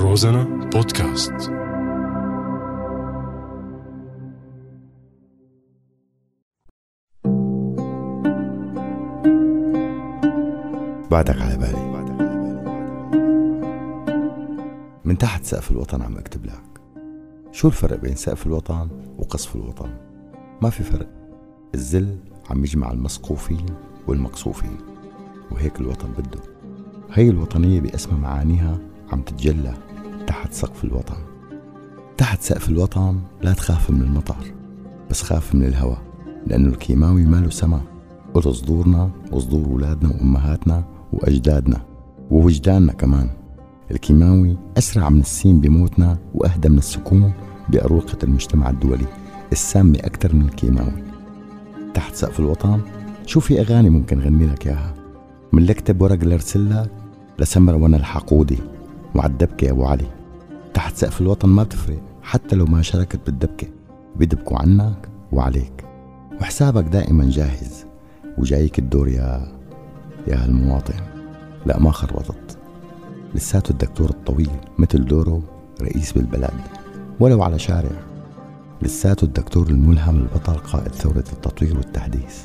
روزانا بودكاست. بعدك على بالي. من تحت سقف الوطن عم اكتب لك. شو الفرق بين سقف الوطن وقصف الوطن؟ ما في فرق. الذل عم يجمع المسقوفين والمقصوفين وهيك الوطن بده. هي الوطنية بأسمى معانيها عم تتجلى تحت سقف الوطن. تحت سقف الوطن لا تخاف من المطر بس خاف من الهواء لأنه الكيماوي ماله سما قل صدورنا وصدور ولادنا وأمهاتنا وأجدادنا ووجداننا كمان. الكيماوي أسرع من السين بموتنا وأهدى من السكون بأروقة المجتمع الدولي السامة أكثر من الكيماوي. تحت سقف الوطن شو في أغاني ممكن غني لك إياها؟ من لكتب ورق لك لسمر وأنا الحقودي وعلى الدبكة يا أبو علي. تحت سقف الوطن ما بتفرق حتى لو ما شاركت بالدبكة. بيدبكوا عنك وعليك. وحسابك دائما جاهز وجايك الدور يا يا هالمواطن لا ما خربطت. لساته الدكتور الطويل مثل دوره رئيس بالبلد ولو على شارع. لساته الدكتور الملهم البطل قائد ثورة التطوير والتحديث.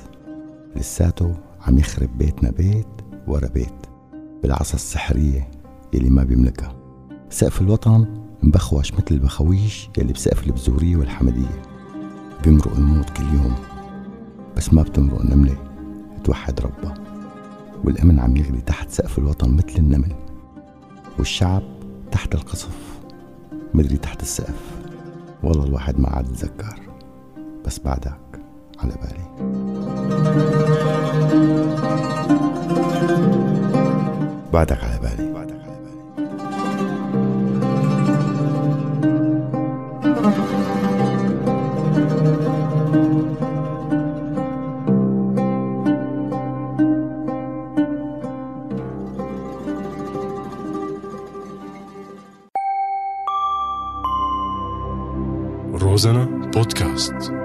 لساته عم يخرب بيتنا بيت ورا بيت بالعصا السحرية يلي ما بيملكها. سقف الوطن مبخوش مثل البخويش يلي بسقف البزورية والحمدية. بيمرق الموت كل يوم. بس ما بتمرق النملة توحد ربها والأمن عم يغلي تحت سقف الوطن مثل النمل. والشعب تحت القصف مدري تحت السقف. والله الواحد ما عاد يتذكر بس بعدك على بالي. بعدك على بالي. روزانا بودكاست